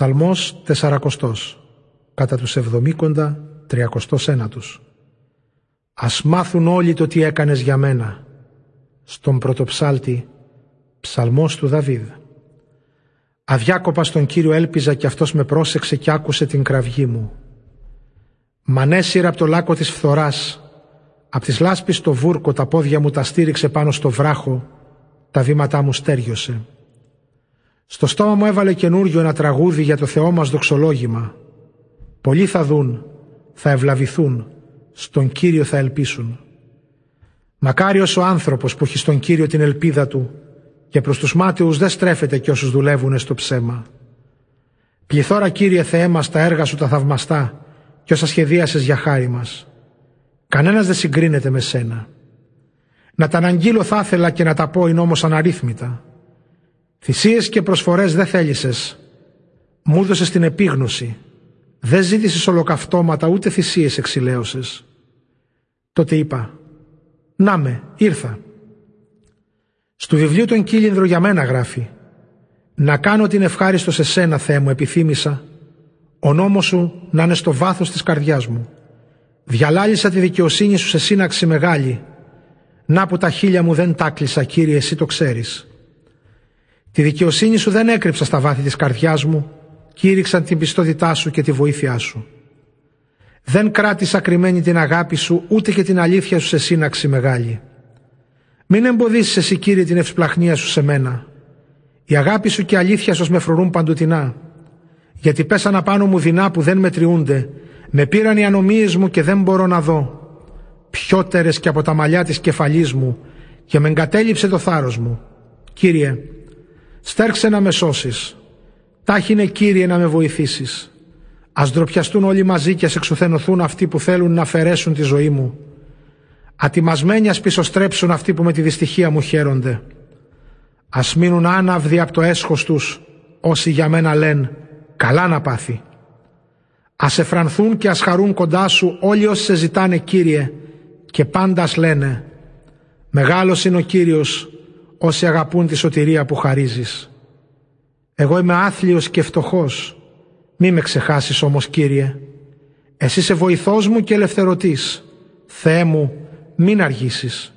Ψαλμός τεσσαρακοστός, κατά τους εβδομήκοντα τριακοστός ένατους. Ας μάθουν όλοι το τι έκανες για μένα. Στον πρωτοψάλτη, ψαλμός του Δαβίδ. Αδιάκοπα στον Κύριο έλπιζα και αυτός με πρόσεξε και άκουσε την κραυγή μου. Μ' ανέσυρα από το λάκκο της φθοράς, απ' της λάσπης στο βούρκο τα πόδια μου τα στήριξε πάνω στο βράχο, τα βήματά μου στέριωσε. Στο στόμα μου έβαλε καινούριο ένα τραγούδι για το Θεό μας δοξολόγημα. Πολλοί θα δουν, θα ευλαβηθούν, στον Κύριο θα ελπίσουν. Μακάριος ο άνθρωπος που έχει στον Κύριο την ελπίδα του και προς τους μάταιους δεν στρέφεται και όσους δουλεύουν στο ψέμα. Πληθώρα Κύριε Θεέ μας τα έργα σου τα θαυμαστά και όσα σχεδίασες για χάρη μας. Κανένας δεν συγκρίνεται με σένα. Να τα αναγγείλω θα ήθελα και να τα πω είναι όμως αναρρύθμιτα. Θυσίες και προσφορές δεν θέλησες. Μου έδωσες την επίγνωση. Δεν ζήτησες ολοκαυτώματα ούτε θυσίες εξηλαίωσες. Τότε είπα «Να με, ήρθα». Στου βιβλίου των Κύλινδρο για μένα γράφει «Να κάνω την ευχάριστο σε σένα, Θεέ μου, επιθύμησα, ο νόμος σου να είναι στο βάθος της καρδιάς μου. Διαλάλησα τη δικαιοσύνη σου σε σύναξη μεγάλη. Να που τα χίλια μου δεν τάκλεισα, Κύριε, εσύ το ξέρεις. Τη δικαιοσύνη σου δεν έκρυψα στα βάθη της καρδιάς μου, κήρυξαν την πιστότητά σου και τη βοήθειά σου. Δεν κράτησα κρυμμένη την αγάπη σου, ούτε και την αλήθεια σου σε σύναξη μεγάλη. Μην εμποδίσεις εσύ, Κύριε, την ευσπλαχνία σου σε μένα. Η αγάπη σου και η αλήθεια σου με φρουρούν παντοτινά. Γιατί πέσαν απάνω μου δεινά που δεν μετριούνται. Με πήραν οι ανομίες μου και δεν μπορώ να δω. Πιότερες και από τα μαλλιά της κεφαλής μου και με εγκατέλειψε το θάρρος μου. Κύριε, Στέρξε να με σώσεις. Τάχινε Κύριε να με βοηθήσεις. Ας ντροπιαστούν όλοι μαζί και ας εξουθενωθούν αυτοί που θέλουν να αφαιρέσουν τη ζωή μου. Ατιμασμένοι ας πισωστρέψουν αυτοί που με τη δυστυχία μου χαίρονται. Ας μείνουν άναυδοι από το έσχος τους όσοι για μένα λένε καλά να πάθει. Ας εφρανθούν και ας χαρούν κοντά σου όλοι όσοι σε ζητάνε Κύριε και πάντα λένε «Μεγάλος είναι ο Κύριος όσοι αγαπούν τη σωτηρία που χαρίζεις. Εγώ είμαι άθλιος και φτωχός. Μη με ξεχάσεις όμως Κύριε. Εσύ είσαι βοηθός μου και ελευθερωτής. Θεέ μου, μην αργήσεις.